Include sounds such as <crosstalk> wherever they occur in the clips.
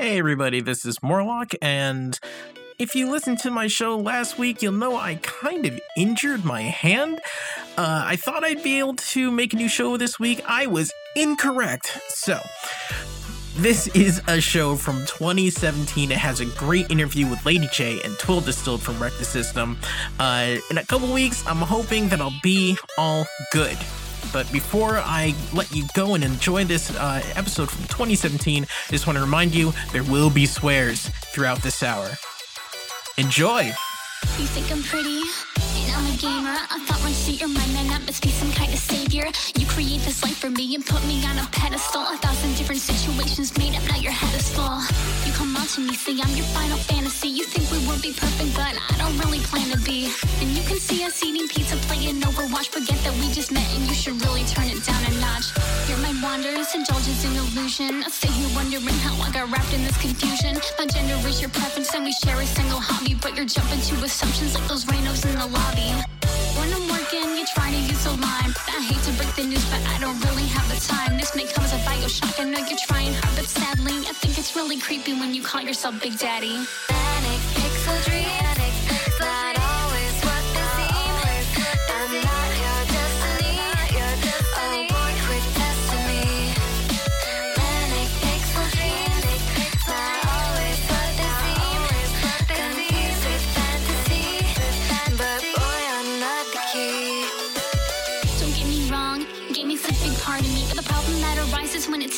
Hey, everybody, this is Morlock, and if you listened to my show last week, you'll know I kind of injured my hand. Uh, I thought I'd be able to make a new show this week. I was incorrect. So, this is a show from 2017. It has a great interview with Lady J and Twill Distilled from Wreck the System. Uh, in a couple weeks, I'm hoping that I'll be all good. But before I let you go and enjoy this uh, episode from 2017, I just want to remind you there will be swears throughout this hour. Enjoy! You think I'm pretty? I'm a gamer. I thought once you're my man, I must be some kind of savior. You create this life for me and put me on a pedestal. A thousand different situations made up, now your head is full. You come on to me, say I'm your final fantasy. You think we would be perfect, but I don't really plan to be. And you can see us eating pizza, playing Overwatch. Forget that we just met, and you should really turn it down a notch. Your mind wanders, indulges in illusion. I sit here wondering how I got wrapped in this confusion. My gender is your preference, and we share a single hobby, but you're jumping to assumptions like those rhinos in the lobby. When I'm working, you're trying to use a line. I hate to break the news, but I don't really have the time. This may come as a Bioshock. I know you're trying hard, but sadly, I think it's really creepy when you call yourself Big Daddy. Pixel dream.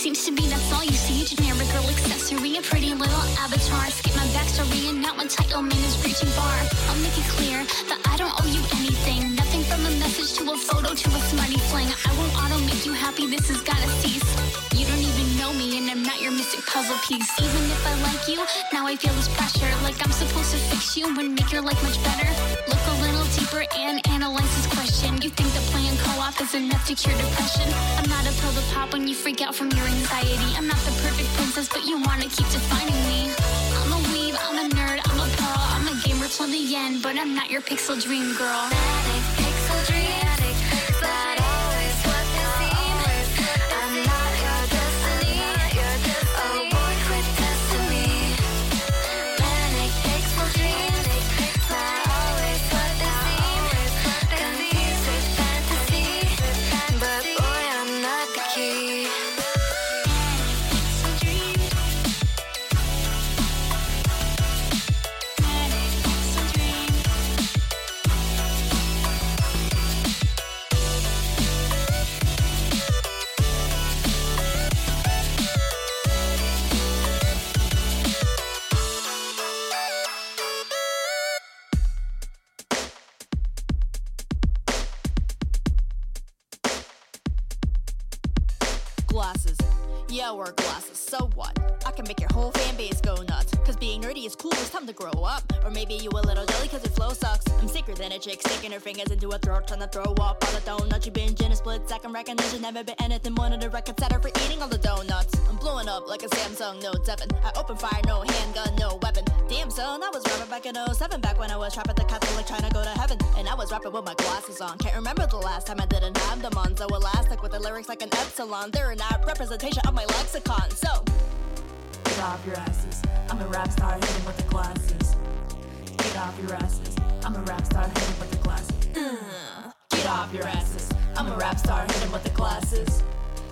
Seems to be that's all you see. Generic girl accessory, a pretty little avatar. Skip my backstory, and now man is reaching far. I'll make it clear that I don't owe you anything. Nothing from a message to a photo to a smarty fling. I won't auto make you happy, this has gotta cease. You don't even know me, and I'm not your mystic puzzle piece. Even if I like you, now I feel this pressure. Like I'm supposed to fix you and make your life much better. Look a little deeper and analyze this question. You think that playing co-op is enough to cure depression? I'm not a pill to pop when you freak out from your anxiety. I'm not the perfect princess, but you wanna keep defining me. I'm a weeb, I'm a nerd, I'm a pearl, I'm a gamer till the end, but I'm not your pixel dream girl. Manic pixel dream. Not always Being cool, it's time to grow up. Or maybe you a little jelly cause your flow sucks. I'm sicker than a chick sticking her fingers into a throat, trying to throw up all the donuts. You binge in a split second recognition, never been anything one of the records setter for eating all the donuts. I'm blowing up like a Samsung Note 7. I open fire, no handgun, no weapon. Damn son, I was rapping back in 07, back when I was trapped at the Catholic trying to go to heaven. And I was rapping with my glasses on. Can't remember the last time I didn't have them on. So elastic with the lyrics like an epsilon. They're not representation of my lexicon. So Get off your asses. I'm a rap star hitting with the glasses. Get off your asses. I'm a rap star hitting with the glasses. Get off your asses. I'm a rap star hitting with the glasses.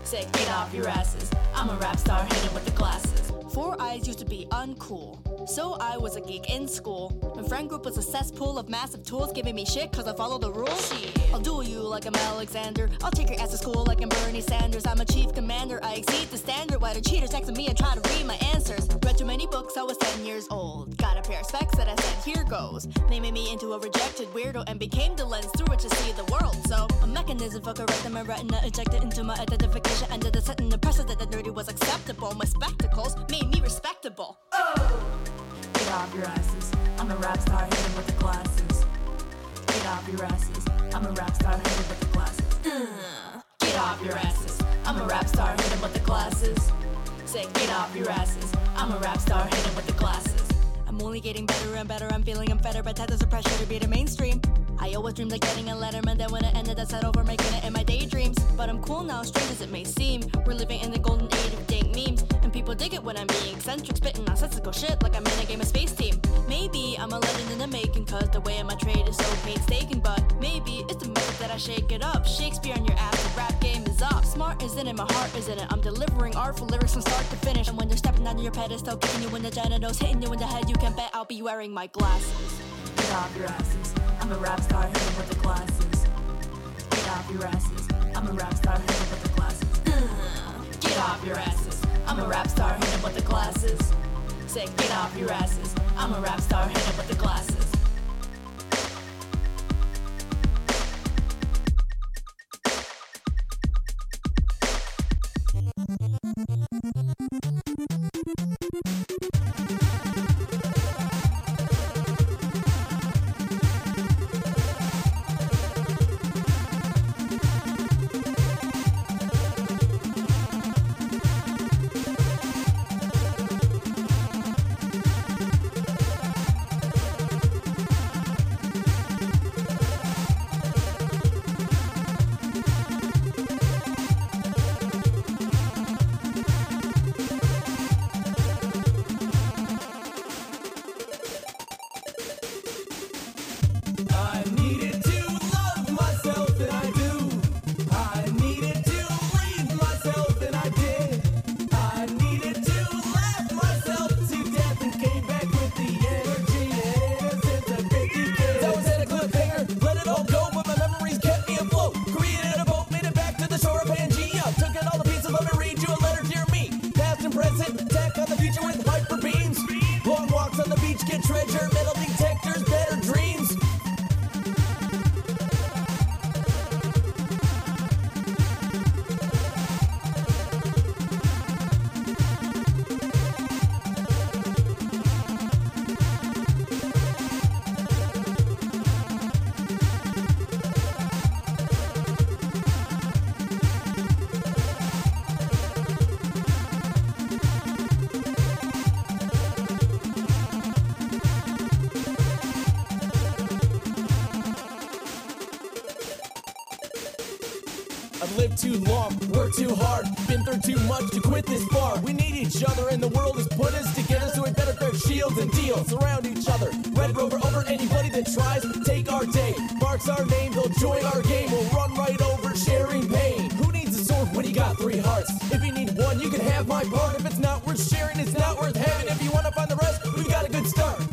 Say, get off your asses. I'm a rap star hitting with the glasses. Four eyes used to be uncool. So I was a geek in school. My friend group was a cesspool of massive tools giving me shit cause I follow the rules. I'll duel you like I'm Alexander. I'll take your ass to school like I'm Bernie Sanders. I'm a chief commander. I exceed the standard. Why do cheaters to me and try to read my answers? Read too many books, I was 10 years old. Got a pair of specs that I said, here goes. Naming me into a rejected weirdo and became the lens through which to see the world. So, a mechanism for correcting my retina ejected into my identification. Under the setting the precedent that nerdy was acceptable. My spectacles made me respectable. Oh! Get off your asses. I'm a rap star hitting with the glasses. Get off your asses. I'm a rap star hitting with the glasses. Get off your asses. I'm a rap star hitting with the glasses. Say, get off your asses. I'm a rap star hitting with the glasses. I'm only getting better and better. I'm feeling I'm better, but there's a pressure to be the mainstream. I always dreamed of getting a letterman, then when it ended, I settled for making it in my daydreams. But I'm cool now, strange as it may seem. We're living in the golden age of think memes. And people dig it when I'm being eccentric, spitting nonsensical shit like I'm in a game of Space Team. Maybe I'm a legend in the making, cause the way of my trade is so painstaking. But maybe it's the method that I shake it up. Shakespeare on your ass, the rap game is up. Smart isn't it, my heart isn't it. I'm delivering artful lyrics from start to finish. And when they're stepping down your pedestal, kicking you in the genitals, hitting you in the head, you can bet I'll be wearing my glasses. Get off your asses. I'm a rap star hitting with the glasses. Get off your asses. I'm a rap star hitting with the glasses. <laughs> Get off your asses. I'm a rap star hitting with the glasses. Say, get off your asses. I'm a rap star hitting with the glasses. I've lived too long, worked too hard, been through too much to quit this bar. We need each other, and the world has put us together, so we better grab shields and deal. Surround each other, Red Rover over anybody that tries to take our day. Marks our name, they'll join our game. We'll run right over, sharing pain. Who needs a sword when you got three hearts? If you need one, you can have my part. If it's not worth sharing, it's not worth having. If you wanna find the rest, we got a good start.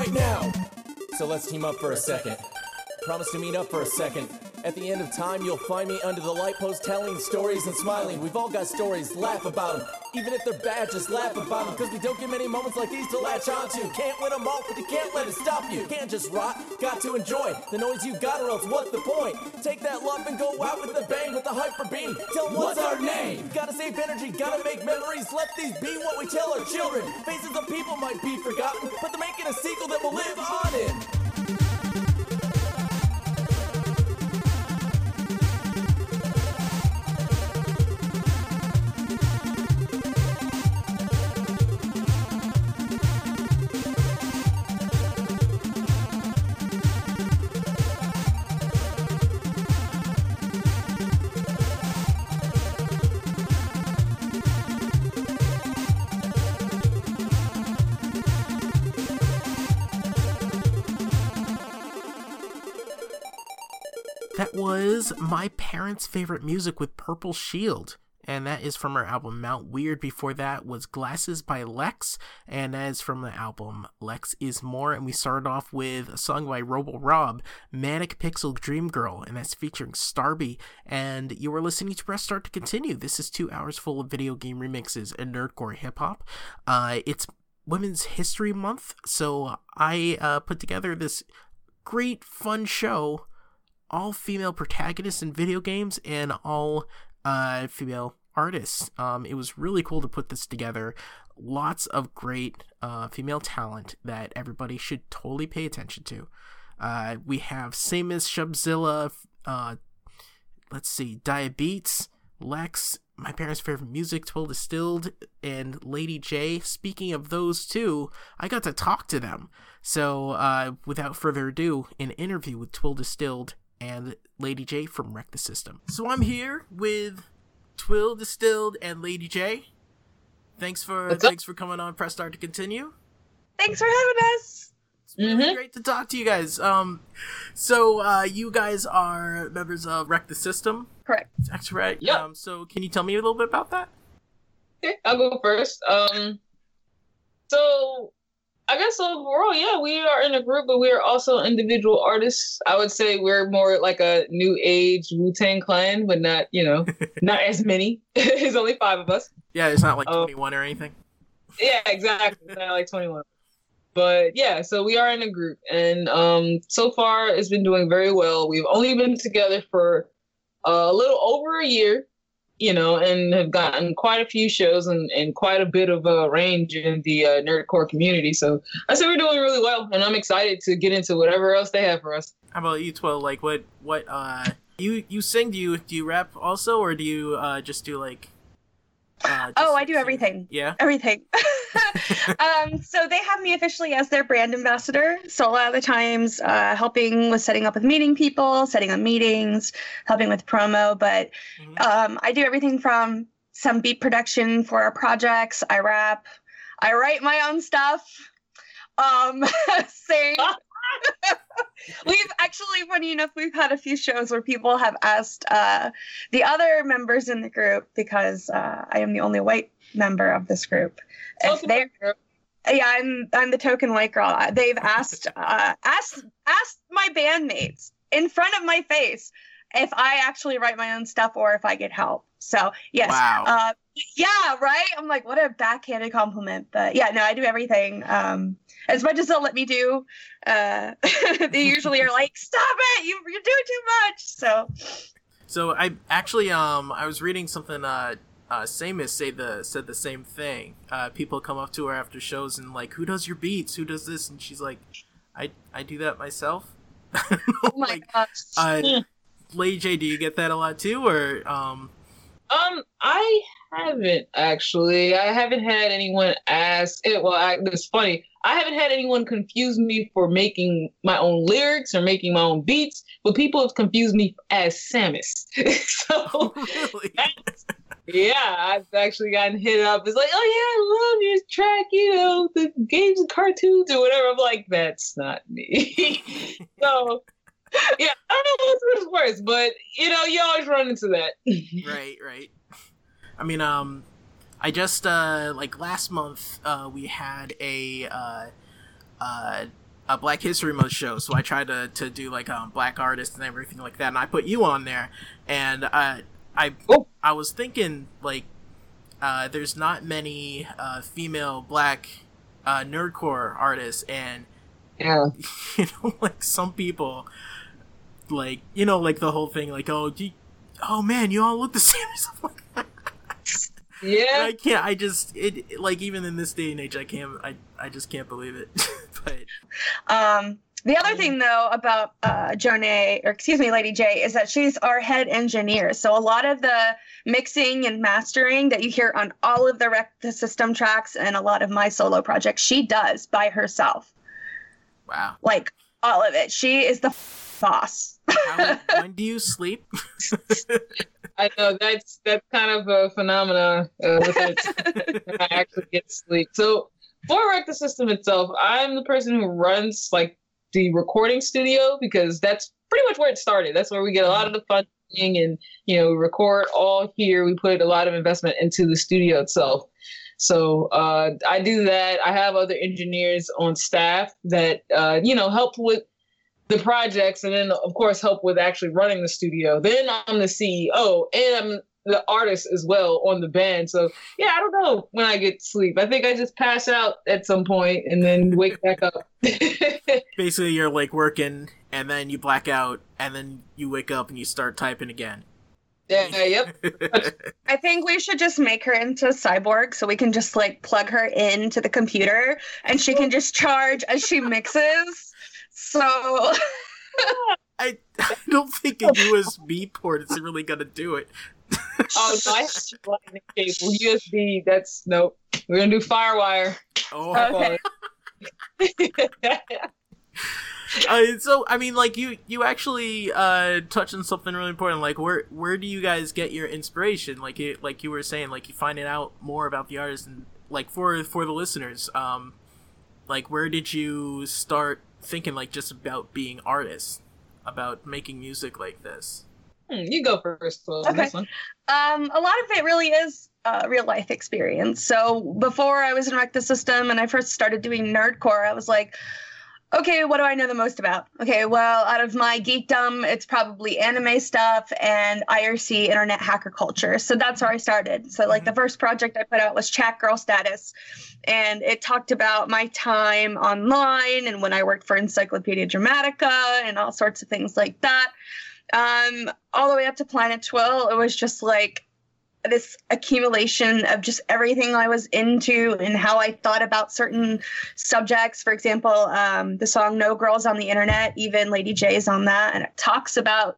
Right now. So let's team up for a second. Promise to meet up for a second. At the end of time, you'll find me under the light post telling stories and smiling. We've all got stories, laugh about them. Even if they're bad, just laugh about them. Cause we don't get many moments like these to latch onto. Can't win them all, but you can't let it stop you. Can't just rot, got to enjoy the noise you got, or else what's the point? Take that lump and go out with a bang with the hyper beam. Tell 'em what's our name? Gotta save energy, gotta make memories. Let these be what we tell our children. Faces of people might be forgotten, but they're making a sequel that will live on in. Was my parents' favorite music with Purple Shield. And that is from her album Mount Weird. Before that was Glasses by Lex. And that is from the album Lex is More. And we started off with a song by Robo Rob, Manic Pixel Dream Girl. And that's featuring Starby. And you are listening to Press Start to Continue. This is two hours full of video game remixes and nerdcore hip hop. Uh, it's Women's History Month. So I uh, put together this great, fun show all female protagonists in video games and all uh, female artists. Um, it was really cool to put this together. Lots of great uh, female talent that everybody should totally pay attention to. Uh, we have Sammus, Shubzilla, uh, let's see, Diabeats, Lex, my parents' favorite music, Twill Distilled, and Lady J. Speaking of those two, I got to talk to them. So, uh, without further ado, an interview with Twill Distilled and Lady J from Wreck the System. So I'm here with Twill Distilled and Lady J. Thanks for What's up? thanks for coming on Press Start to continue. Thanks for having us. It's really Mhm. great to talk to you guys. Um, so uh, you guys are members of Wreck the System. Correct. That's right. Yep. Um, so can you tell me a little bit about that? Okay, I'll go first. Um, so I guess overall, yeah, we are in a group, but we are also individual artists. I would say we're more like a new age Wu Tang Clan, but not, you know, <laughs> not as many. <laughs> There's only five of us. Yeah, it's not like Oh. 21 or anything. Yeah, exactly. It's not like 21. But yeah, so we are in a group, and um, so far it's been doing very well. We've only been together for a little over a year, you know, and have gotten quite a few shows and, and quite a bit of uh, range in the uh, nerdcore community. So I say we're doing really well, and I'm excited to get into whatever else they have for us. How about you, Twill? Like, what, what, uh, you, you sing? Do you, do you rap also, or do you, uh, just do like? Uh, Oh, I do everything. Yeah. Everything. <laughs> um, so they have me officially as their brand ambassador. So a lot of the times, uh, helping with setting up with meeting people, setting up meetings, helping with promo. But Mhm. um, I do everything from some beat production for our projects. I rap. I write my own stuff. Um, <laughs> sing. <laughs> we've actually, funny enough, we've had a few shows where people have asked uh, the other members in the group because uh, I am the only white member of this group. If they, yeah, I'm I'm the token white girl. They've asked uh, asked asked my bandmates in front of my face if I actually write my own stuff or if I get help. So yes, Wow. uh, yeah, right. I'm like, what a backhanded compliment, but yeah, no, I do everything. Um, as much as they'll let me do, uh, <laughs> they usually are like, stop it, you you're doing too much. So So I actually, um, I was reading something. Uh, uh, Sammus say the said the same thing. Uh, people come up to her after shows and like, "Who does your beats? Who does this?" And she's like, "I I do that myself." <laughs> oh my like, gosh. uh, Lady J, do you get that a lot too, or um? Um, I haven't actually. I haven't had anyone ask. It, well, I, it's funny. I haven't had anyone confuse me for making my own lyrics or making my own beats, but people have confused me as Sammus. <laughs> so <laughs> really? yeah, I've actually gotten hit up. It's like, oh yeah, I love your track. You know, the games and cartoons or whatever. I'm like, that's not me. <laughs> so. Yeah, I don't know what's worse, but you know, you always run into that. right, right. I mean, um, I just uh like last month uh we had a uh uh a Black History Month show, so I tried to to do like um black artists and everything like that, and I put you on there, and uh, I Oh. I was thinking like uh there's not many uh female black uh nerdcore artists, and Yeah. <laughs> you know like some people like you know like the whole thing like oh you, oh man you all look the <laughs> same. Like Yeah. I can't. I just it like even in this day and age, I can't. I I just can't believe it. <laughs> but Um, the other thing, though, about uh, Jonay, or excuse me, Lady J, is that she's our head engineer. So a lot of the mixing and mastering that you hear on all of the rec- the system tracks and a lot of my solo projects, she does by herself. wow. Like all of it. She is the boss. How, when do you sleep? <laughs> I know that's that's kind of a phenomenon uh. I actually get sleep. So for Wreck the System itself, I'm the person who runs like the recording studio because that's pretty much where it started. That's where we get a lot of the funding and you know record all here. We put a lot of investment into the studio itself. So uh, I do that. I have other engineers on staff that uh, you know help with the projects and then of course help with actually running the studio. Then i'm the ceo and i'm the artist as well on the band. So yeah i don't know when i get sleep. I think i just pass out at some point and then wake back up. <laughs> Basically, you're like working, and then you black out, and then you wake up and you start typing again. yeah yep. I think we should just make her into a cyborg so we can just like plug her into the computer and she can just charge as she mixes. So I, I don't think a USB port is really gonna do it. oh no i have lightning cable usb that's nope we're gonna do firewire Oh, Okay. <laughs> uh, so I mean, like you you actually uh, touched on something really important. Like where where do you guys get your inspiration? Like you like you were saying, like you finding out more about the artist and like for for the listeners, um, like where did you start thinking like just about being artists, about making music like this? Hmm, you go first, Chloe, on Okay. this one. Um, a lot of it really is uh, real life experience. So before I was in Wreck the System and I first started doing nerdcore, I was like, okay, what do I know the most about? Okay, well, out of my geekdom, it's probably anime stuff and IRC internet hacker culture. So that's where I started. So like the first project I put out was Chatgurl Status, and it talked about my time online and when I worked for Encyclopedia Dramatica and all sorts of things like that um all the way up to planet twill it was just like this accumulation of just everything i was into and how i thought about certain subjects for example um, the song no girls on the internet even lady j is on that and it talks about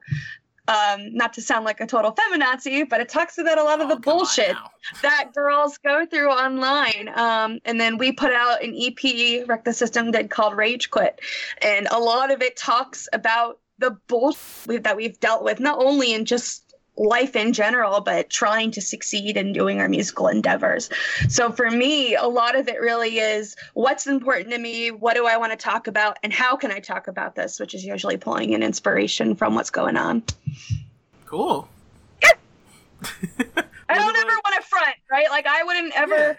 um, not to sound like a total feminazi but it talks about a lot of Oh, the bullshit <laughs> that girls go through online. Um, and then we put out an EP, Wreck the System did called Rage Quit. And a lot of it talks about the bullshit that we've dealt with, not only in just life in general, but trying to succeed in doing our musical endeavors. So for me, a lot of it really is what's important to me, what do I want to talk about, and how can I talk about this, which is usually pulling in inspiration from what's going on. Cool. <laughs> I don't ever want to front, right? Like I wouldn't ever Yeah.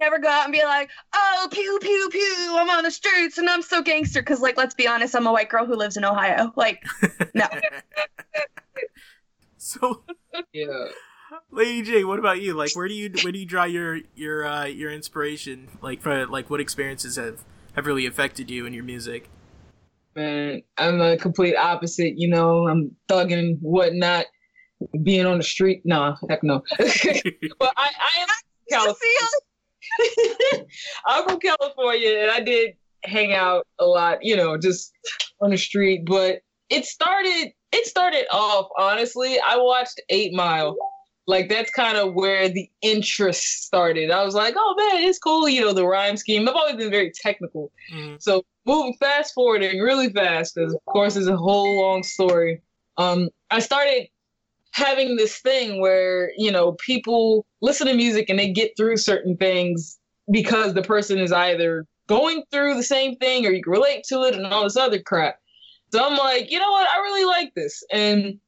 never go out and be like, "Oh, pew pew pew, I'm on the streets and I'm so gangster." Because, like, let's be honest, I'm a white girl who lives in Ohio. Like, no, <laughs> so, Yeah. <laughs> Lady J, what about you? Like, where do you where do you draw your your uh, your inspiration? Like, for like, what experiences have have really affected you in your music? Man, I'm a complete opposite. You know, I'm thugging whatnot, being on the street. Nah, heck no. <laughs> but I, I am <laughs> California. I'm from California, and I did hang out a lot. You know, just on the street. But it started. It started off honestly. I watched Eight Mile. Like that's kind of where the interest started. I was like, oh man, it's cool. You know, the rhyme scheme. I've always been very technical. Mhm. So moving fast forwarding really fast, because of course it's a whole long story. Um, I started having this thing where you know people listen to music and they get through certain things because the person is either going through the same thing or you can relate to it and all this other crap. So I'm like, you know what? I really like this and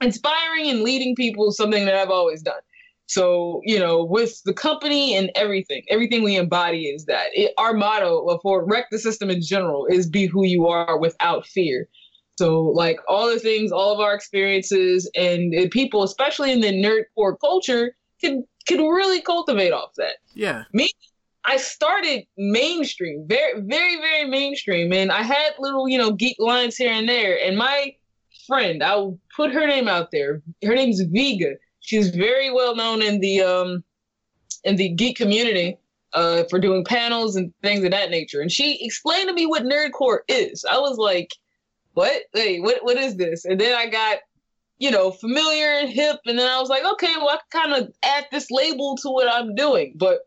inspiring and leading people is something that I've always done. So, you know, with the company and everything, everything we embody is that. It, our motto for Wreck the System in general is be who you are without fear. So, like all the things, all of our experiences, and people, especially in the nerd core culture, can can really cultivate off that. Yeah. I started mainstream, very, very, very mainstream, and I had little, you know, geek lines here and there. And my friend, I'll put her name out there. Her name's Vega. She's very well known in the um in the geek community uh for doing panels and things of that nature. And she explained to me what nerdcore is. I was like, "What? Hey, what? What is this?" And then I got you know, familiar and hip, and then I was like, okay, well, I kind of add this label to what I'm doing. But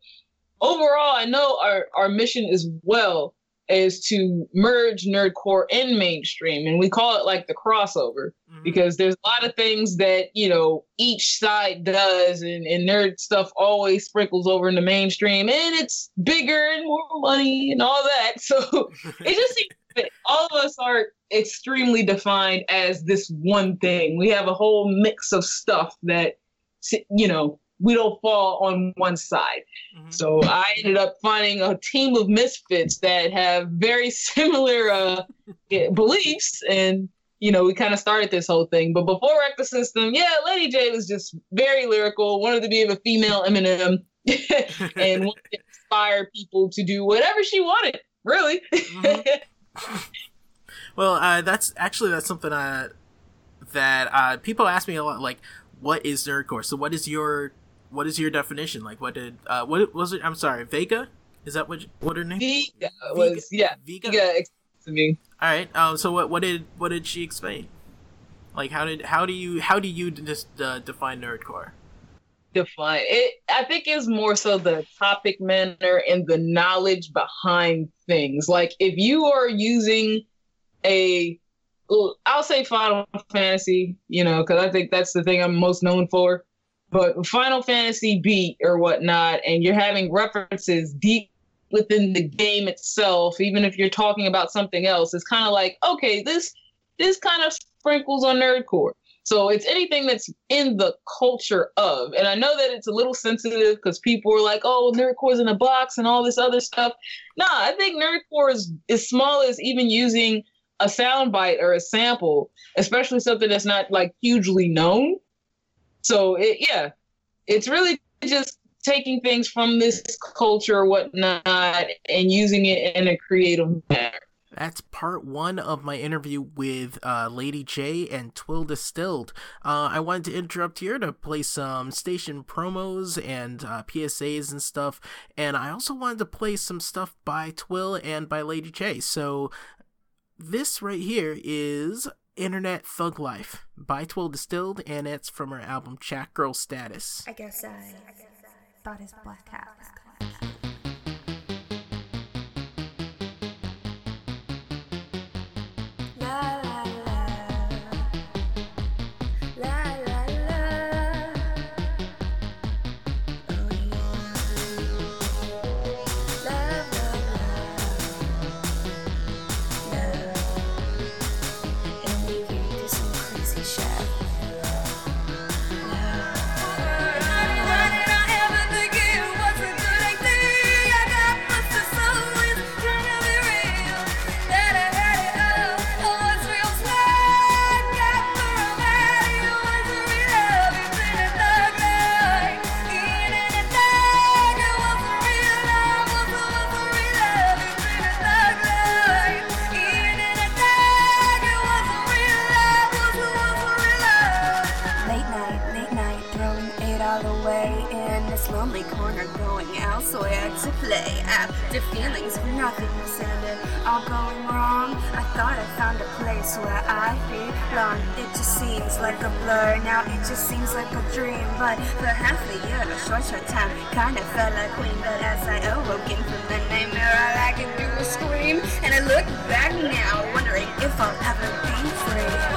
overall, I know our, our mission as well is to merge nerdcore and mainstream, and we call it like the crossover Mhm. because there's a lot of things that you know each side does, and, and nerd stuff always sprinkles over in the mainstream, and it's bigger and more money and all that. <laughs> So it just seems that all of us are extremely defined as this one thing. We have a whole mix of stuff that you know we don't fall on one side. Mhm. So I ended up finding a team of misfits that have very <laughs> similar uh, eh, beliefs, and you know we kind of started this whole thing. But before Wreck the System, yeah, Lady J was just very lyrical, wanted to be a female Eminem, <laughs> and wanted to inspire people to do whatever she wanted. Really. Mhm. Well, uh, that's actually that's something uh, that uh, people ask me a lot. Like, what is nerdcore? So, what is your what is your definition? Like, what did uh, what was it? I'm sorry, Vega. Is that what what her name? Vega was yeah. Vega. Vega to me. All right. Um. So, what what did what did she explain? Like, how did how do you how do you just uh, define nerdcore? define it i think is more so the topic manner and the knowledge behind things like if you are using a I'll say Final Fantasy, you know, because I think that's the thing I'm most known for. But Final Fantasy beat or whatnot, and you're having references deep within the game itself, even if you're talking about something else, it's kind of like, okay, this this kind of sprinkles on nerdcore. So it's anything that's in the culture of. And I know that it's a little sensitive because people are like, oh, nerdcore's in a box and all this other stuff. Nah, I think nerdcore is as small as even using a soundbite or a sample, especially something that's not like hugely known. So it, yeah, it's really just taking things from this culture or whatnot and using it in a creative manner. That's part one of my interview with uh, Lady J and Twill Distilled. Uh, I wanted to interrupt here to play some station promos and uh, PSAs and stuff, and I also wanted to play some stuff by Twill and by Lady J. So this right here is Internet Thug Lyfe by Twill Distilled, and it's from her album Chatgurl Status. I guess I thought his black hat was have their feelings for nothing standing all going wrong I thought I found a place where I belong. It just seems like a blur now it just seems like a dream. But for half a year, a short short time, kinda felt like queen. But as I awoken from the nightmare I can do was scream. And I look back now wondering if I'll ever be free.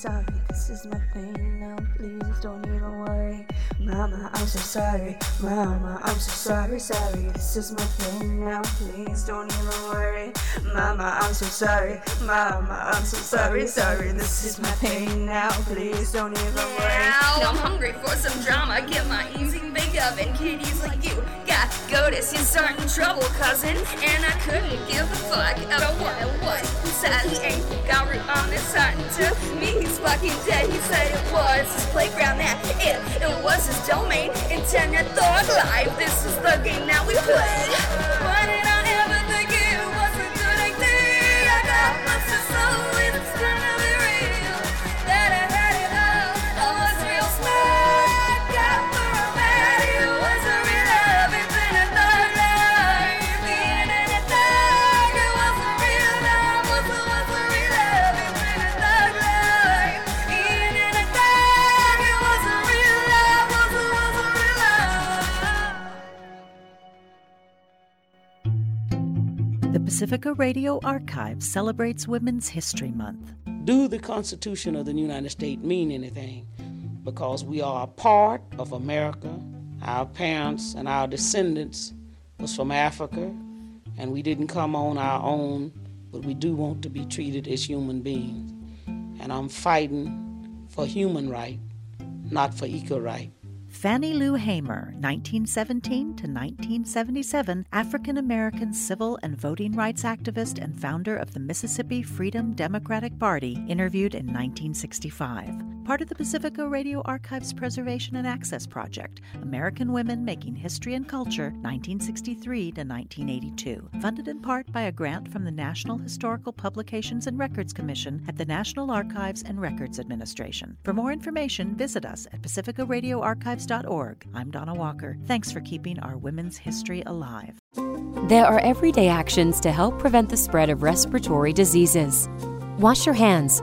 sorry, this is my pain now. Please don't even worry. Mama, I'm so sorry. Mama, I'm so sorry, sorry. This is my pain now. Please don't even worry. Mama, I'm so sorry. Mama, I'm so sorry, sorry. This is my pain now. Please don't even worry. Now I'm hungry for some drama. Get my easy oven. Kitties like you got goatus. You're starting trouble, cousin. And I couldn't give a fuck about what it was. He said he ain't got root on this something to me. He's fucking dead. He said it was his playground. That it, it was his domain. Internet thought life. This is the game that we play. Why Pacifica Radio Archive celebrates Women's History Month. Do the Constitution of the United States mean anything? Because we are a part of America. Our parents and our descendants was from Africa, and we didn't come on our own, but we do want to be treated as human beings. And I'm fighting for human right, not for equal right. Fannie Lou Hamer, 1917 to 1977, African American civil and voting rights activist and founder of the Mississippi Freedom Democratic Party, interviewed in 1965. Part of the Pacifica Radio Archives Preservation and Access Project, American Women Making History and Culture, 1963 to 1982. Funded in part by a grant from the National Historical Publications and Records Commission at the National Archives and Records Administration. For more information, visit us at pacificaradioarchives.org. I'm Donna Walker. Thanks for keeping our women's history alive. There are everyday actions to help prevent the spread of respiratory diseases. Wash your hands.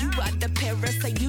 You are the parasite,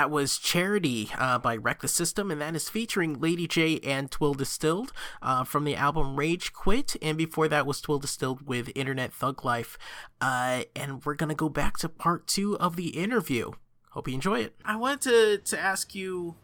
that was Charity uh, by Wreck the System, and that is featuring Lady J and Twill Distilled uh, from the album Rage Quit. And before that was Twill Distilled with Internet Thug Lyfe. Uh, and we're going to go back to part two of the interview. Hope you enjoy it. I wanted to, to ask you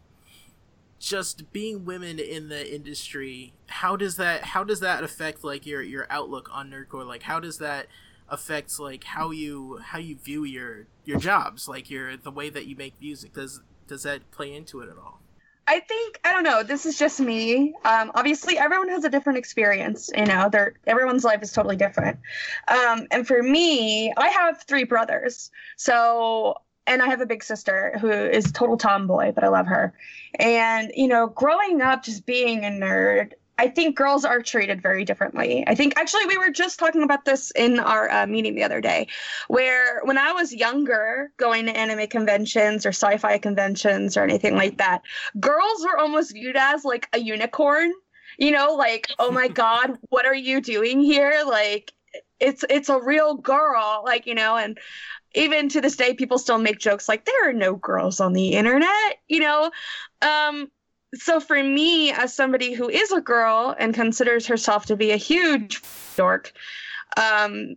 just being women in the industry how does that how does that affect like your your outlook on nerdcore like how does that affects like how you how you view your your jobs, like your the way that you make music. Does does that play into it at all? I think I don't know. This is just me. Um, obviously, everyone has a different experience. You know, they everyone's life is totally different. Um, and for me, I have three brothers. So, and I have a big sister who is total tomboy, but I love her. And you know, growing up just being a nerd, I think girls are treated very differently. I think actually we were just talking about this in our uh, meeting the other day, where when I was younger, going to anime conventions or sci-fi conventions or anything like that, girls were almost viewed as like a unicorn. You know, like oh my <laughs> god, what are you doing here? Like it's it's a real girl, like you know, and even to this day, people still make jokes like there are no girls on the internet. You know, um, so for me as somebody who is a girl and considers herself to be a huge dork um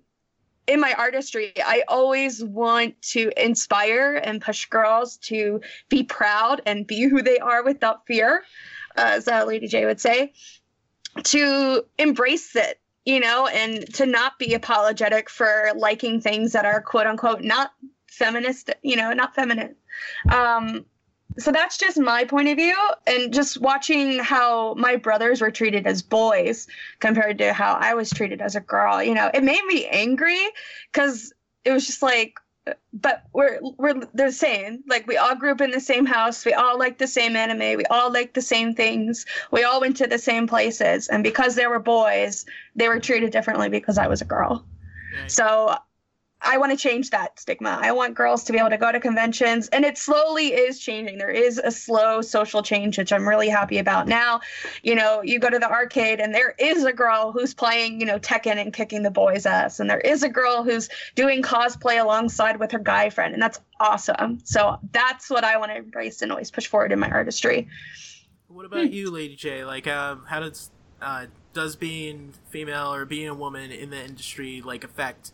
in my artistry i always want to inspire and push girls to be proud and be who they are without fear as uh, lady j would say to embrace it you know and to not be apologetic for liking things that are quote unquote not feminist you know not feminine. Um so that's just my point of view and just watching how my brothers were treated as boys compared to how i was treated as a girl you know it made me angry because it was just like but we're we're the same. Like we all grew up in the same house. We all like the same anime. We all like the same things. We all went to the same places. And because they were boys they were treated differently because i was a girl. So I want to change that stigma. I want girls to be able to go to conventions, and it slowly is changing. There is a slow social change, which I'm really happy about now. You know, you go to the arcade, and there is a girl who's playing, you know, Tekken and kicking the boys' ass, and there is a girl who's doing cosplay alongside with her guy friend, and that's awesome. So that's what I want to embrace and always push forward in my artistry. What about you, Lady J? Like, um, how does uh, does being female or being a woman in the industry like affect?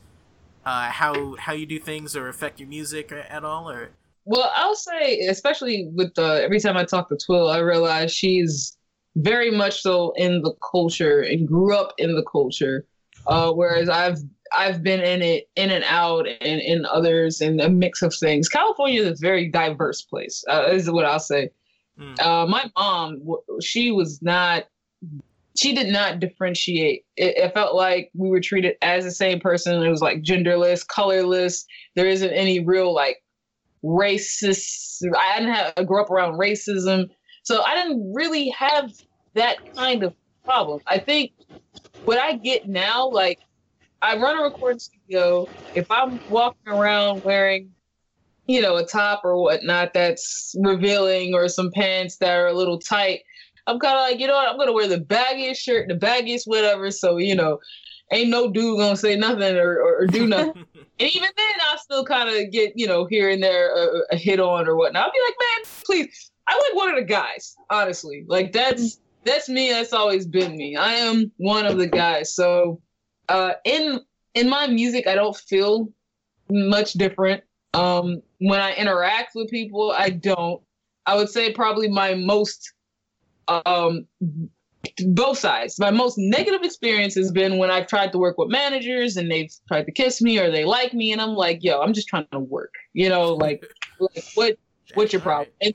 Uh, how how you do things or affect your music at all or? Well i'll say especially with the every time i talk to twill i realize she's very much so in the culture and grew up in the culture. Uh, whereas i've i've been in it in and out and in others and a mix of things. California is a very diverse place uh, is what i'll say. Mm. uh, my mom she was not she did not differentiate. It, it, felt like we were treated as the same person. It was like genderless, colorless. There isn't any real like racist. I didn't have I grew up around racism, so I didn't really have that kind of problem. I think what I get now, like I run a recording studio. If I'm walking around wearing you know, a top or whatnot that's revealing or some pants that are a little tight. I'm kind of like, you know what? I'm gonna wear the baggiest shirt, the baggiest whatever. So you know, ain't no dude gonna say nothing or, or, or do nothing. <laughs> and even then, I'll still kind of get you know here and there a, a, hit on or whatnot. I'll be like, man, please. I like one of the guys, honestly. Like that's that's me. That's always been me. I am one of the guys. So uh, in in my music, I don't feel much different. Um, when I interact with people, I don't. I would say probably my most um, both sides. My most negative experience has been when I've tried to work with managers and they've tried to kiss me or they like me, and I'm like, yo, I'm just trying to work. You know, like, like what what's your problem? And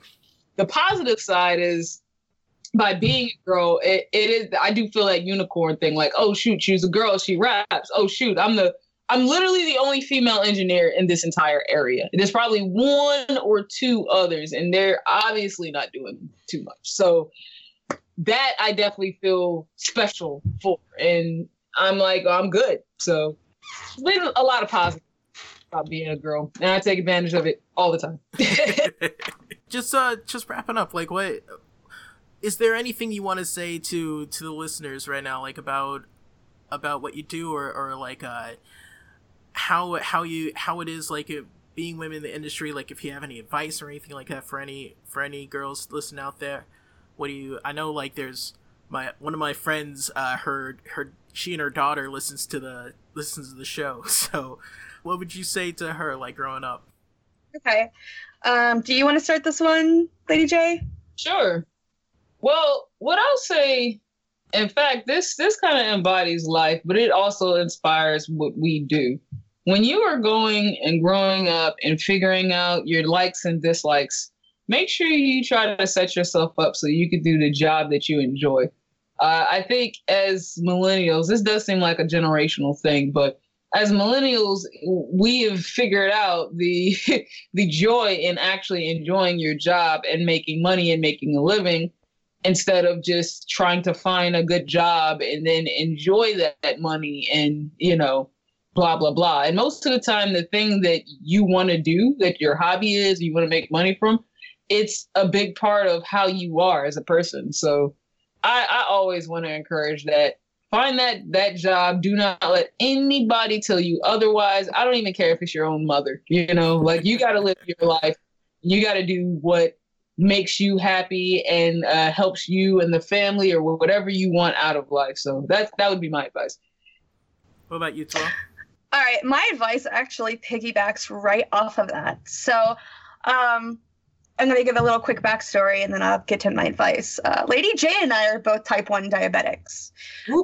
the positive side is by being a girl, it, it is I do feel that unicorn thing, like, oh shoot, she's a girl, she raps. Oh shoot, I'm the I'm literally the only female engineer in this entire area. There's probably one or two others, and they're obviously not doing too much. So that I definitely feel special for. And I'm like, I'm good. So it's been a lot of positive about being a girl. And I take advantage of it all the time. <laughs> just uh just wrapping up, like what is there anything you want to say to to the listeners right now, like about about what you do or, or like uh how how you how it is like it, being women in the industry like if you have any advice or anything like that for any for any girls listening out there what do you i know like there's my one of my friends uh her her she and her daughter listens to the listens to the show. <laughs> So what would you say to her like growing up? Okay. Um do you want to start this one lady j? Sure. Well what i'll say in fact this this kind of embodies life but it also inspires what we do. When you are going and growing up and figuring out your likes and dislikes, make sure you try to set yourself up so you can do the job that you enjoy. Uh, I think as millennials, this does seem like a generational thing, but as millennials, we have figured out the <laughs> the joy in actually enjoying your job and making money and making a living instead of just trying to find a good job and then enjoy that, that money and you know blah blah blah and most of the time the thing that you want to do that your hobby is you want to make money from it's a big part of how you are as a person. So i i always want to encourage that. Find that that job. Do not let anybody tell you otherwise. I don't even care if it's your own mother you know? Like you got to live your life. You got to do what makes you happy and uh, helps you and the family or whatever you want out of life. So that that would be my advice. What about you, Twa? All right, my advice actually piggybacks right off of that. So, um, I'm going to give a little quick backstory and then I'll get to my advice. Uh, Lady J and I are both type 1 diabetics.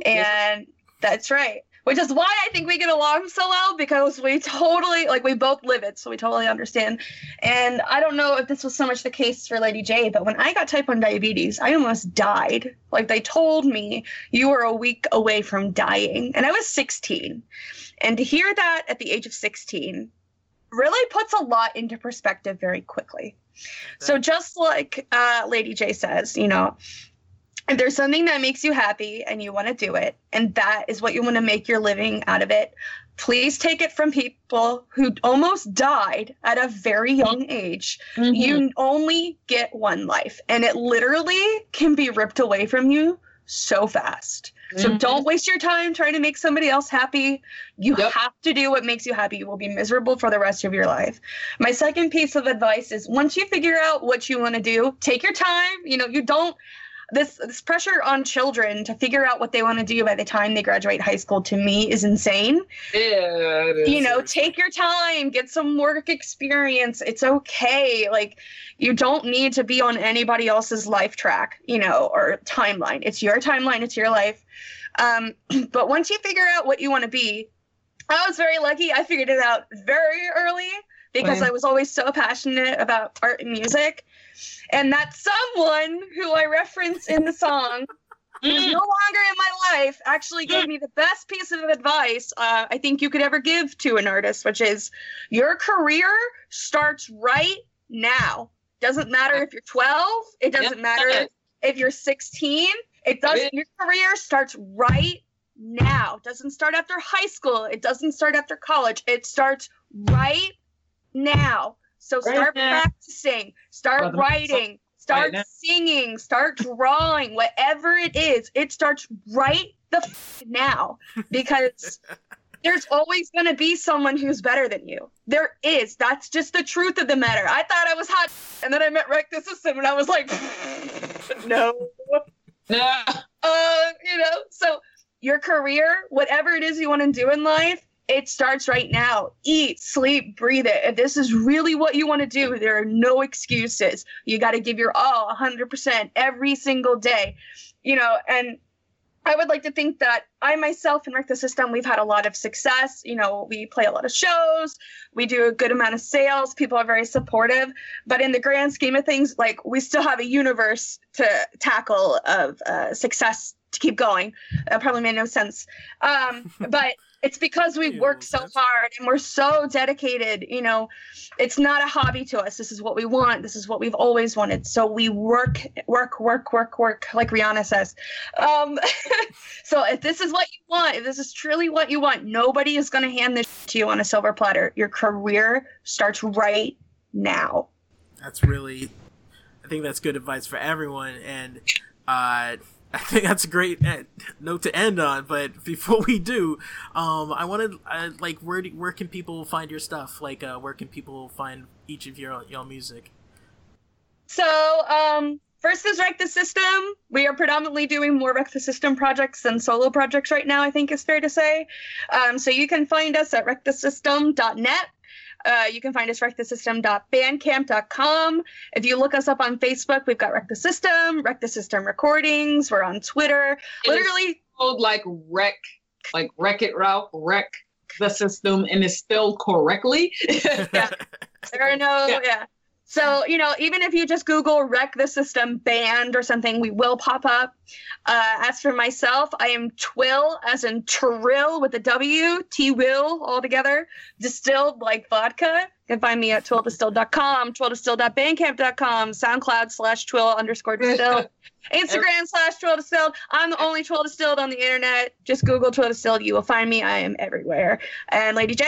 and that's right. Which is why I think we get along so well because we totally, like, we both live it, so we totally understand. And I don't know if this was so much the case for Lady J, but when I got type 1 diabetes, I almost died. Like, they told me you were a week away from dying. And I was 16. And to hear that at the age of 16 really puts a lot into perspective very quickly. So, just like uh, Lady J says, you know, if there's something that makes you happy and you want to do it, and that is what you want to make your living out of it, please take it from people who almost died at a very young age. You only get one life, and it literally can be ripped away from you so fast. So Mhm. don't waste your time trying to make somebody else happy. You have to do what makes you happy. You will be miserable for the rest of your life. My second piece of advice is once you figure out what you want to do, take your time. You know, you don't this this pressure on children to figure out what they want to do by the time they graduate high school to me is insane. Yeah, it is. You know, take your time, get some work experience. It's okay. Like you don't need to be on anybody else's life track, you know, or timeline. It's your timeline, it's your life. Um, <clears throat> but once you figure out what you want to be, I was very lucky. I figured it out very early because. I was always so passionate about art and music. And that someone who I reference in the song who's no longer in my life actually gave me the best piece of advice uh, I think you could ever give to an artist, which is your career starts right now. Doesn't matter if you're 12, it doesn't matter if you're 16. It doesn't your career starts right now. Doesn't start after high school. It doesn't start after college. It starts right now. So start now. practicing, start writing, start now. singing, start drawing, whatever it is. It starts right the f- now because <laughs> there's always going to be someone who's better than you. There is. That's just the truth of the matter. I thought I was hot, and then I met Wreck the System, and I was like, <laughs> no. Yeah. Uh, you know, so your career, whatever it is you want to do in life, it starts right now. Eat, sleep, breathe it. If this is really what you want to do, there are no excuses. You got to give your all 100% every single day. You know, and I would like to think that I myself and Wreck the System, we've had a lot of success. You know, we play a lot of shows, we do a good amount of sales, people are very supportive. But in the grand scheme of things, like we still have a universe to tackle of uh, success to keep going. That probably made no sense. Um, but it's because we work so hard and we're so dedicated. You know, it's not a hobby to us. This is what we want. This is what we've always wanted. So we work, work, work, work, work, like Rihanna says. Um, <laughs> so if this is what you want, if this is truly what you want, nobody is going to hand this to you on a silver platter. Your career starts right now. That's really, I think that's good advice for everyone, and uh, I think that's a great uh, note to end on. But <laughs> before we do, um, I wanted like where do, where can people find your stuff? Like uh, where can people find each of your your music? So, um, first is Wreck the System. We are predominantly doing more Wreck the System projects than solo projects right now, I think is fair to say. Um, so you can find us at wreckthesystem.net. Uh, you can find us wreckthesystem.bandcamp.com. If you look us up on Facebook, we've got Wreck the System, Wreck the System Recordings. We're on Twitter. Literally, called like wreck, like wreck it, Ralph, wreck the system and is spelled correctly. <laughs> There are no, yeah. So, you know, even if you just Google wreck the system band or something, we will pop up. Uh, as for myself, I am Twill, as in Trill with a W, T Will all together, distilled like vodka. You can find me at twilldistilled.com, twilldistilled.bandcamp.com, SoundCloud slash twill underscore distilled, <laughs> Instagram slash twill distilled. I'm the only twill distilled on the internet. Just Google twill distilled. You will find me. I am everywhere. And Lady J?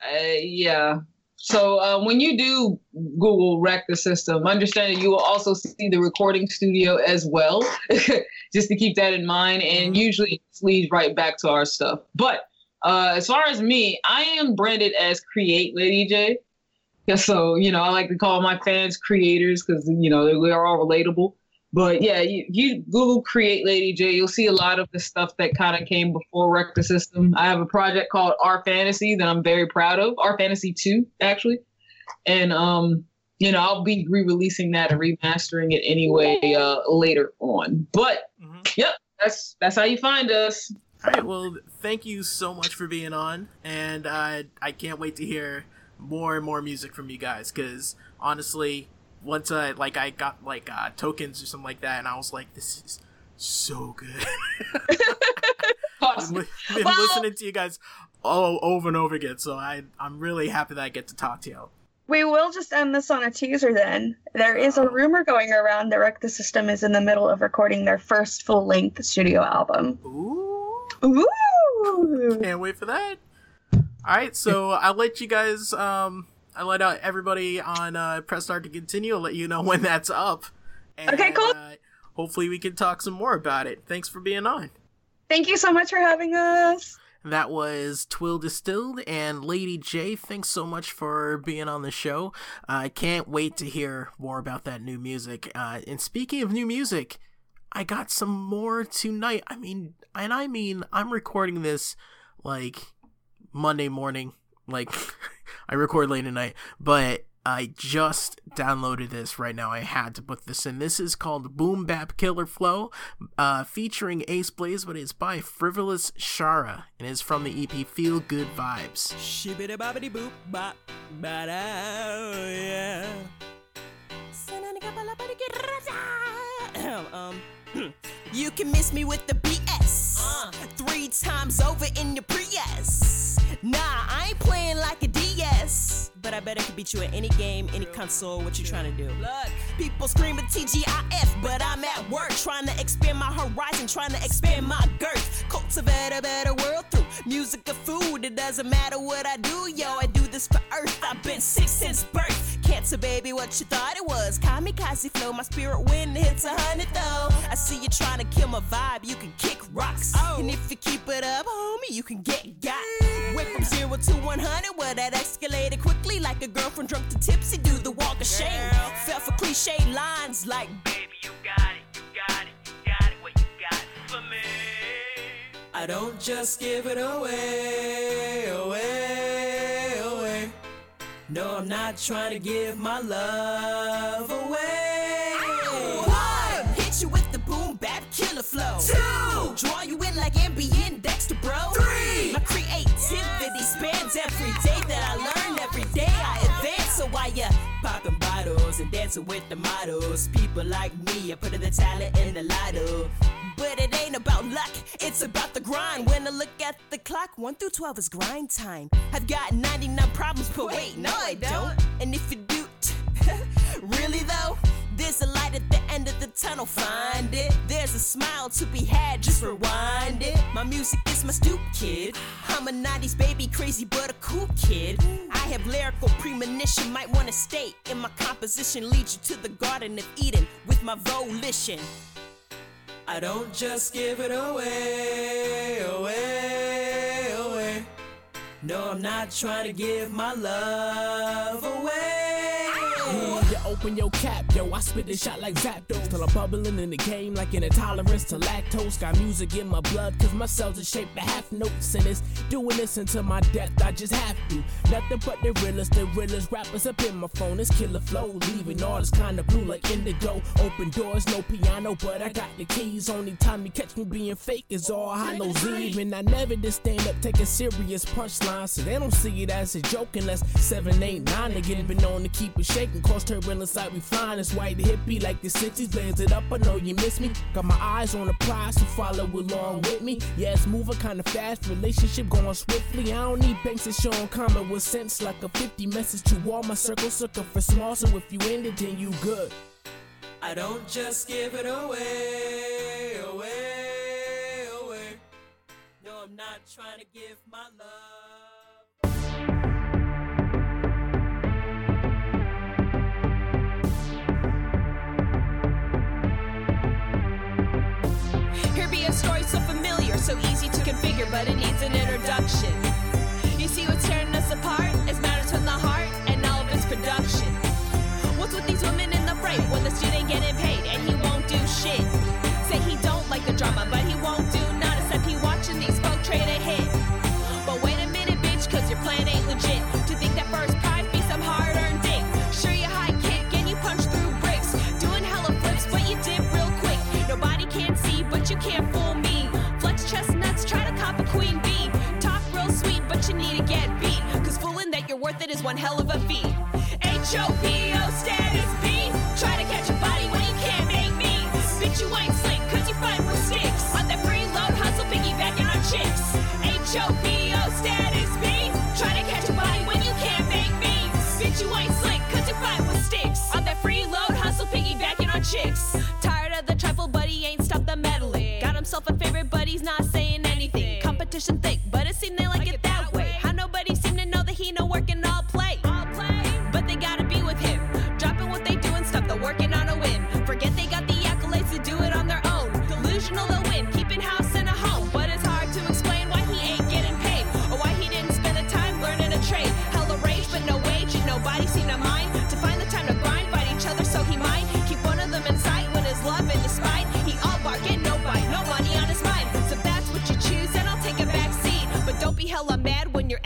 Uh, yeah. So uh, when you do Google wreck the system, understand that you will also see the recording studio as well, <laughs> just to keep that in mind. And usually it leads right back to our stuff. But uh, as far as me, I am branded as Create Lady J. Yeah, so you know, I like to call my fans creators because you know we are all relatable. But yeah, you, you Google Create Lady J, you'll see a lot of the stuff that kind of came before Wreck the System. I have a project called R Fantasy that I'm very proud of. R Fantasy 2, actually. And um, you know, I'll be re-releasing that and remastering it anyway uh later on. But yep, that's that's how you find us. All right, well, thank you so much for being on, and uh, I can't wait to hear more and more music from you guys. Because honestly, once I like I got like uh, tokens or something like that, and I was like, this is so good. <laughs> I've li- been Well- listening to you guys all over and over again, so I I'm really happy that I get to talk to you. We will just end this on a teaser then. There is a rumor going around that Wreck the System is in the middle of recording their first full length studio album. Ooh. Ooh. Can't wait for that. All right, so I'll let you guys. Um, I let out everybody on uh, Press Start to continue. I'll let you know when that's up. And, Okay, cool. Uh, hopefully, we can talk some more about it. Thanks for being on. Thank you so much for having us. That was Twill Distilled and Lady J. Thanks so much for being on the show. I can't wait to hear more about that new music. Uh, and speaking of new music, I got some more tonight. I mean, and I mean, I'm recording this like Monday morning. Like, I record late at night, but I just downloaded this right now. I had to put this in. This is called Boom Bap Killer Flow, uh, featuring Asce Blayze, but it's by Frivolous Shara and is from the EP Feel Good Vibes. Shibbity bobbity boop bop ba yeah. um, you can miss me with the BS three times over in your Prius. Nah, I ain't playing like a DS, but I bet I could beat you at any game, any console. What you trying to do? Look, people screaming TGIF, but I'm at work trying to expand my horizon, trying to expand my girth, cultivate a better world through music or food. It doesn't matter what I do, yo. I do this for Earth. I've been sick since birth. Cancer, baby, what you thought it was? Kamikaze flow, my spirit wind hits a hundred though. I see you trying to kill my vibe, you can kick rocks. Oh. And if you keep it up, homie, you can get got. Went from zero to 100, well, that escalated quickly like a girl from drunk to tipsy. Do the walk of shame. Fell for cliche lines like, baby, you got it, you got it, you got it, what you got for me. I don't just give it away, away, away. No, I'm not trying to give my love away. Advance. So why ya popping bottles and dancing with the models? People like me, I put in the talent in the lotto. But it ain't about luck, it's about the grind. When I look at the clock, 1 through 12 is grind time. I've got 99 problems, but wait, no, I don't. And if you do, <laughs> really though, there's a light at end of the tunnel, find it. There's a smile to be had, just rewind it. My music is my stoop kid. I'm a 90s baby, crazy but a cool kid. I have lyrical premonition, might wanna stay in my composition. Lead you to the Garden of Eden with my volition. I don't just give it away, away, away. No, I'm not trying to give my love away. Open your cap, yo. I spit this shot like Zapdos till I'm bubbling in the game like an intolerance to lactose. Got music in my blood, cause my cells are shaped to half notes. And it's doing this until my death, I just have to. Nothing but the realest, the realest rappers up in my phone. It's killer flow, leaving all this kind of blue like indigo. Open doors, no piano, but I got the keys. Only time you catch me being fake is all Hallows Eve. And I never did stand up, take a serious punchline, so they don't see it as a joke unless 7, 8, 9 again. Been known to keep it shaking, cause turbulence like we flying. It's white hippie like the 60s, blaze it up. I know you miss me. Got my eyes on the prize, so follow along with me. Yeah, it's moving kinda fast, relationship going swiftly. I don't need banks to show on common with sense like a 50 message to all my circle, circle for small. So if you end it, then you good. I don't just give it away, away, away. No, I'm not trying to give my love. So easy to configure, but it needs an introduction. Is one hell of a feat. H-O-B-O status B.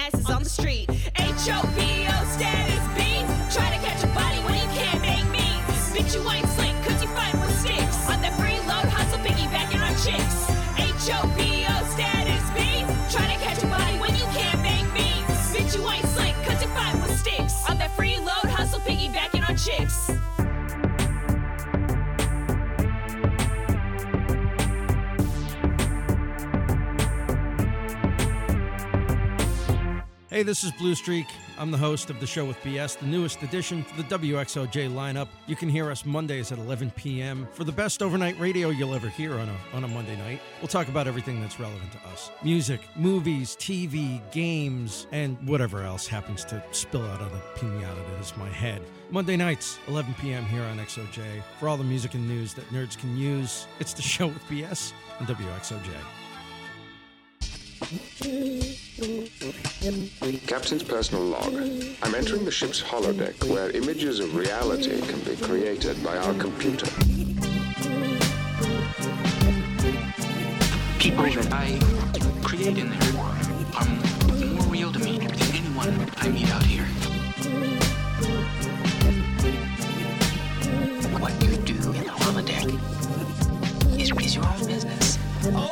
mad when your ass is on the street. This is Blue Streak. I'm the host of the show with BS, the newest addition to the WXOJ lineup. You can hear us Mondays at 11 p.m. for the best overnight radio you'll ever hear on a, on a Monday night. We'll talk about everything that's relevant to us music, movies, TV, games, and whatever else happens to spill out of the pinata that is my head. Monday nights, 11 p.m. here on XOJ. For all the music and news that nerds can use, it's the show with BS on WXOJ. Captain's personal log. I'm entering the ship's holodeck where images of reality can be created by our computer. People that I create in there are more real to me than anyone I meet out here. What you do in the holodeck is, is your own business.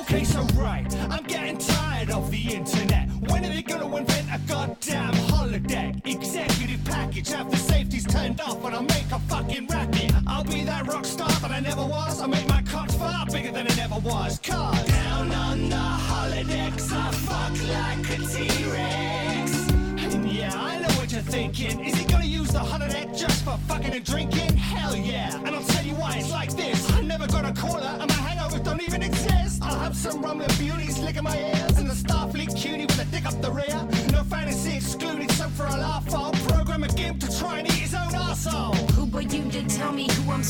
Okay, so right, I'm getting tired of the internet. When are they gonna invent a goddamn holodeck? Executive package, have the safeties turned off when I make a fucking racket. I'll be that rock star that I never was. I make my cock far bigger than it ever was. Cause down on the holodecks, I fuck like a T-Rex. And yeah, I know what you're thinking. Is he gonna use the holodeck just for fucking and drinking? Hell yeah.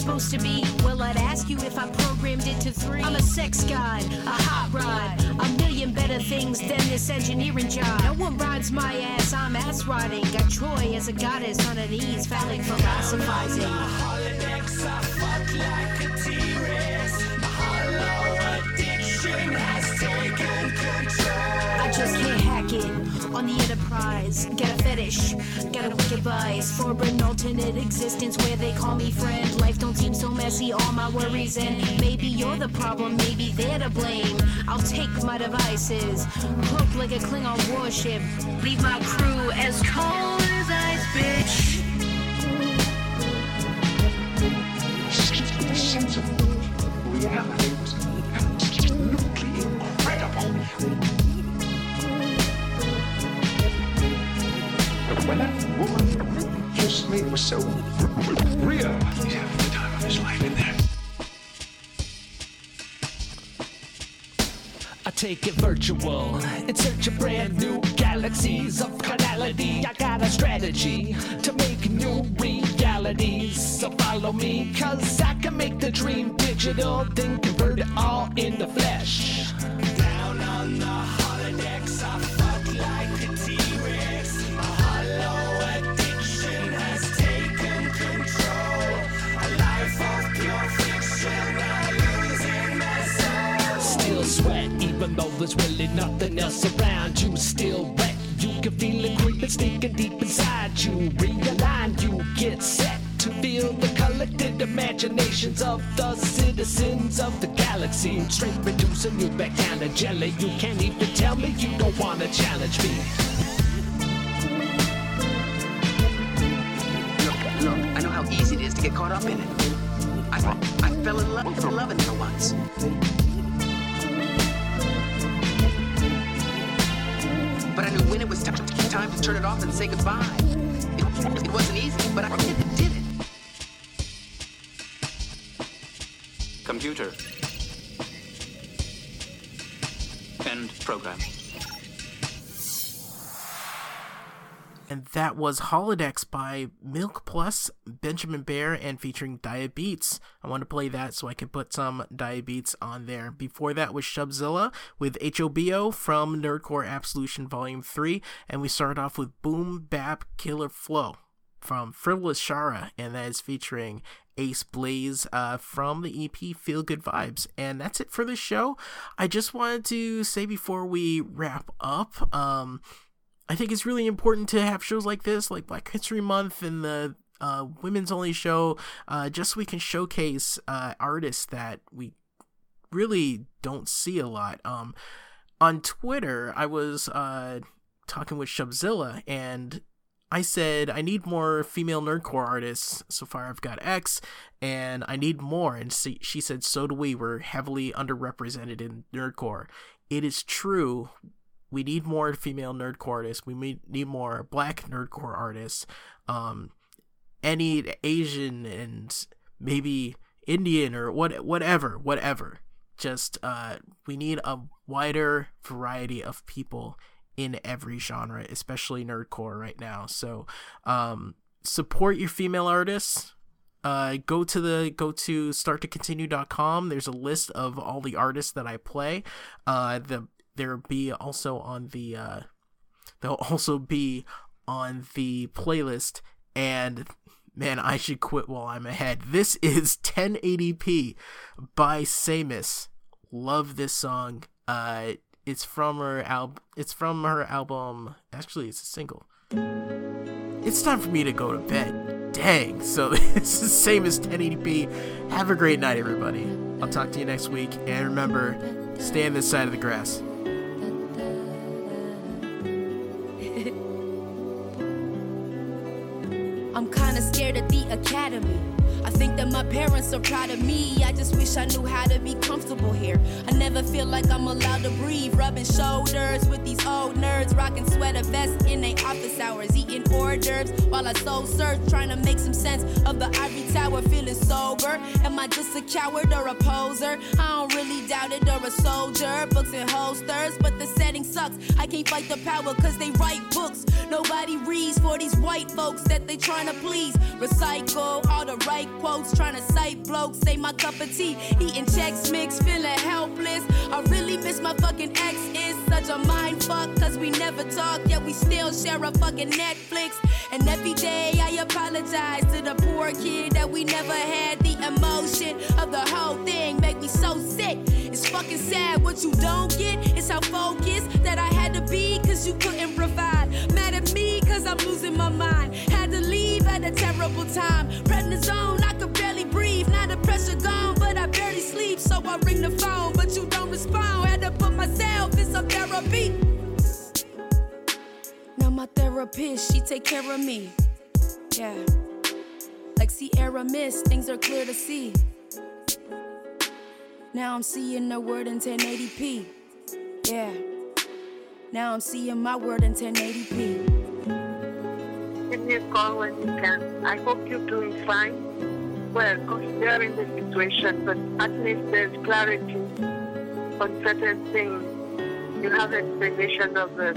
Supposed to be? Well, I'd ask you if I programmed it to three. I'm a sex god, a hot rod, a million better things than this engineering job. No one rides my ass, I'm ass riding. Got Troi as a goddess on her knees, phallic philosophizing. I just can't hack it on the enterprise. Get a fetish, get a wicked vice for an alternate existence where they call me friend. Life don't seem so messy, all my worries and maybe you're the problem, maybe they're to blame. I'll take my devices, cloak like a Klingon warship, leave my crew as cold as ice, bitch. The it was so real. He's having the time of his life in there. I take it virtual in search of brand new galaxies of carnality. I got a strategy to make new realities. So follow me, cause I can make the dream digital, then convert it all into flesh. Down on the holodecks, even though there's really nothing else around you. Still wet, you can feel it creeping, sneaking deep inside you. Realign, you get set to feel the collected imaginations of the citizens of the galaxy. Straight reducing you back down to jelly. You can't even tell me you don't wanna challenge me. Look, look, I know how easy it is to get caught up in it. I, I fell in love, fell in love in her once. But I knew when it was t- t- time to turn it off and say goodbye. It, it wasn't easy, but I did it. Did it. Computer. End program. And that was Holodexxx by Milk Plus, Benjamin Bear, and featuring Diabeats. I want to play that so I can put some Diabeats on there. Before that was Shubzilla with HOBO from Nerdcore Absolution Volume 3. And we started off with Boom Bap Killer Flow from Frivolous Shara, and that is featuring Asce Blayze uh, from the EP Feel Good Vibes. And that's it for the show. I just wanted to say before we wrap up, um, I think it's really important to have shows like this, like Black History Month and the uh, women's only show, uh, just so we can showcase uh, artists that we really don't see a lot. Um, on Twitter, I was uh, talking with Shubzilla, and I said I need more female nerdcore artists. So far, I've got X, and I need more. And she, she said, so do we. We're heavily underrepresented in nerdcore. It is true we need more female nerdcore artists. We need more black nerdcore artists. Um, any Asian and maybe Indian or what, whatever, whatever. Just uh, we need a wider variety of people in every genre, especially nerdcore right now. So um, support your female artists. Uh, go to the go to starttocontinue.com. There's a list of all the artists that I play. Uh, the there be also on the uh they'll <laughs> also be on the playlist and man i should quit while i'm ahead. This is <laughs> 1080p by Sammus. Love this song. Uh it's from her album it's from her album actually it's a single. It's time for me to go to bed. Dang <laughs> so this is Sammus 1080p have a great night everybody. I'll talk to you next week and remember stay on this side of the grass I'm kinda scared of the academy. Think that my parents are proud of me. I just wish I knew how to be comfortable here. I never feel like I'm allowed to breathe. Rubbing shoulders with these old nerds, rocking sweater vests in their office hours, eating hors d'oeuvres while I soul search, trying to make some sense of the ivory tower, feeling sober. Am I just a coward or a poser? I don't really doubt it or a soldier. Books and holsters, but the setting sucks. I can't fight the power cause they write books. Nobody reads for these white folks that they trying to please. Recycle all the right quotes, trying to cite blokes. Say my cup of tea, eating checks mix, feeling helpless. I really miss my fucking ex. Is such a mind fuck, cause we never talk, yet we still share a fucking Netflix. And every day I apologize to the poor kid that we never had. The emotion of the whole thing make me so sick. It's fucking sad what you don't get. It's how focused that I had to be, cause you couldn't provide. Mad at me, cause I'm losing my mind. Had to leave at a terrible time. Prednisone, I ring the phone, but you don't respond. Had to put myself in some therapy. Now my therapist, she take care of me. Yeah. Like Sierra Mist, things are clear to see. Now I'm seeing the word in 1080p. Yeah. Now I'm seeing my word in 1080p. Give me a call when you can. I hope you're doing fine. Well, considering the situation, but at least there's clarity on certain things. You have explanation of the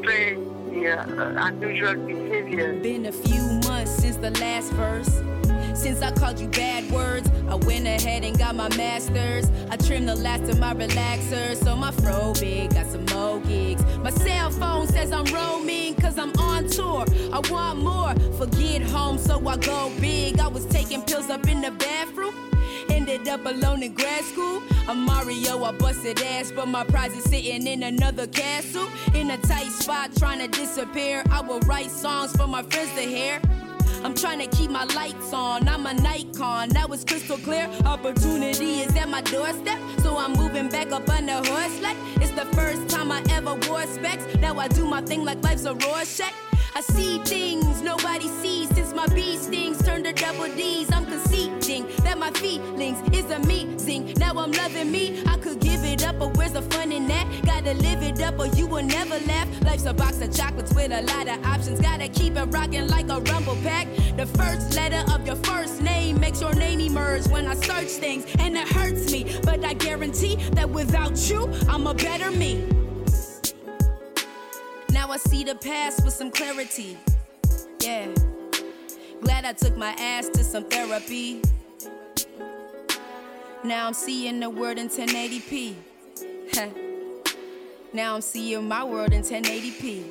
strange, the uh, unusual behavior. Been a few months since the last verse. Since I called you bad words, I went ahead and got my masters. I trimmed the last of my relaxers, so my fro big, got some more gigs. My cell phone says I'm roaming, cause I'm on tour. I want more, forget home, so I go big. I was taking pills up in the bathroom. Ended up alone in grad school. I'm Mario, I busted ass, but my prize is sitting in another castle. In a tight spot, trying to disappear. I will write songs for my friends to hear. I'm trying to keep my lights on. I'm a Nikon, that was crystal clear. Opportunity is at my doorstep, so I'm moving back up on the horse sled. It's the first time I ever wore specs. Now I do my thing like life's a Rorschach. I see things nobody sees since my bee stings turned to double D's. I'm conceding that my feelings is amazing. Now I'm loving me. I could give it up, but where's the fun in that? Gotta live it up, or you will never laugh. Life's a box of chocolates with a lot of options. Gotta keep it rocking like a rumble pack. The first letter of your first name makes your name emerge when I search things, and it hurts me. But I guarantee that without you, I'm a better me. Now I see the past with some clarity. Yeah. Glad I took my ass to some therapy. Now I'm seeing the world in 1080p. <laughs> now I'm seeing my world in 1080p.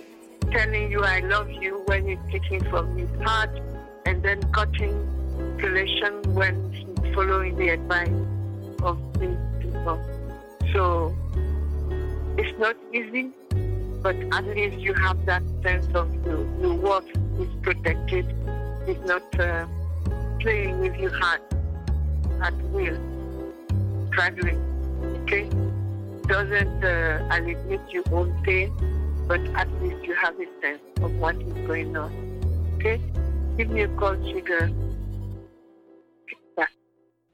Telling you I love you when you're taking from his heart and then cutting relation when he's following the advice of these people. So it's not easy, but at least you have that sense of your, your worth is protected. It's not uh, playing with your heart at will, struggling. Okay? Doesn't uh, alleviate your own pain, but at least you have a sense of what is going on. Okay? Give me a call, sugar.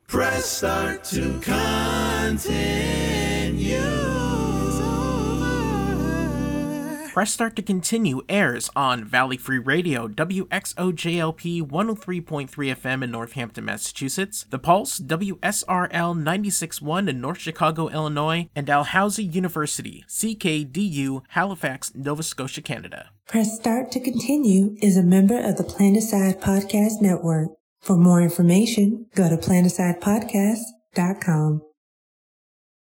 Press start to continue. Press Start to Continue airs on Valley Free Radio, WXOJLP 103.3 FM in Northampton, Massachusetts, The Pulse, WSRL 96.1 in North Chicago, Illinois, and Dalhousie University, CKDU, Halifax, Nova Scotia, Canada. Press Start to Continue is a member of the Planticide Podcast Network. For more information, go to planticidepodcast.com.